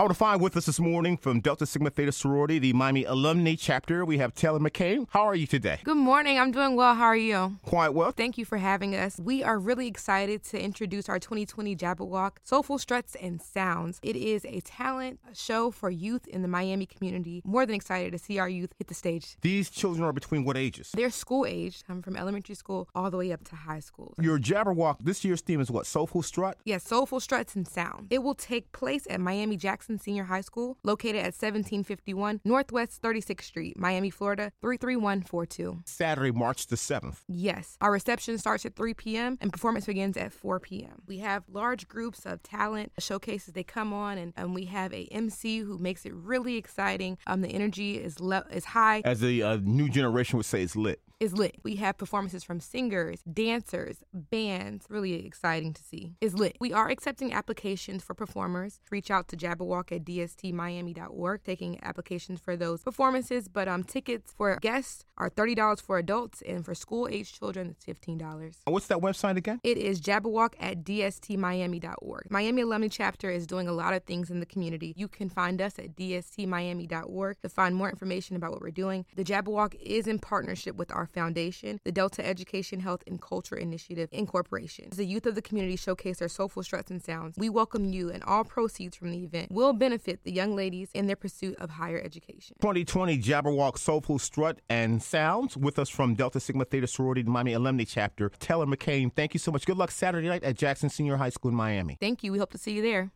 I want to find with us this morning from Delta Sigma Theta Sorority, the Miami Alumni Chapter. We have Taylor McCain. How are you today? Good morning. I'm doing well. How are you? Quite well. Thank you for having us. We are really excited to introduce our 2020 Jabberwock Soulful Struts and Sounds. It is a talent show for youth in the Miami community. More than excited to see our youth hit the stage. These children are between what ages? They're school aged. I'm from elementary school all the way up to high school. Your Jabberwock this year's theme is what? Soulful Strut? Yes, Soulful Struts and Sounds. It will take place at Miami Jackson Senior High School, located at 1751 Northwest 36th Street, Miami, Florida 33142. Saturday, March the 7th. Yes. Our reception starts at 3 p.m. and performance begins at 4 p.m. We have large groups of talent showcases. They come on and, and we have a MC who makes it really exciting. Um, the energy is le- is high. As the uh, new generation would say, it's lit. Is lit. We have performances from singers, dancers, bands. Really exciting to see. Is lit. We are accepting applications for performers. Reach out to Jabberwock at dstmiami.org, taking applications for those performances. But um, tickets for guests are thirty dollars for adults, and for school age children, it's fifteen dollars. What's that website again? It is Jabberwock at dstmiami.org. Miami Alumni Chapter is doing a lot of things in the community. You can find us at dstmiami.org to find more information about what we're doing. The Jabberwock is in partnership with our foundation, the Delta Education, Health, and Culture Initiative Incorporation. As the youth of the community showcase their soulful struts and sounds, we welcome you, and all proceeds from the event will benefit the young ladies in their pursuit of higher education. 2020 Jabberwock Soulful Strut and Sounds with us from Delta Sigma Theta Sorority, the Miami Alumni Chapter. Taylor McCain, thank you so much. Good luck Saturday night at Jackson Senior High School in Miami. Thank you. We hope to see you there.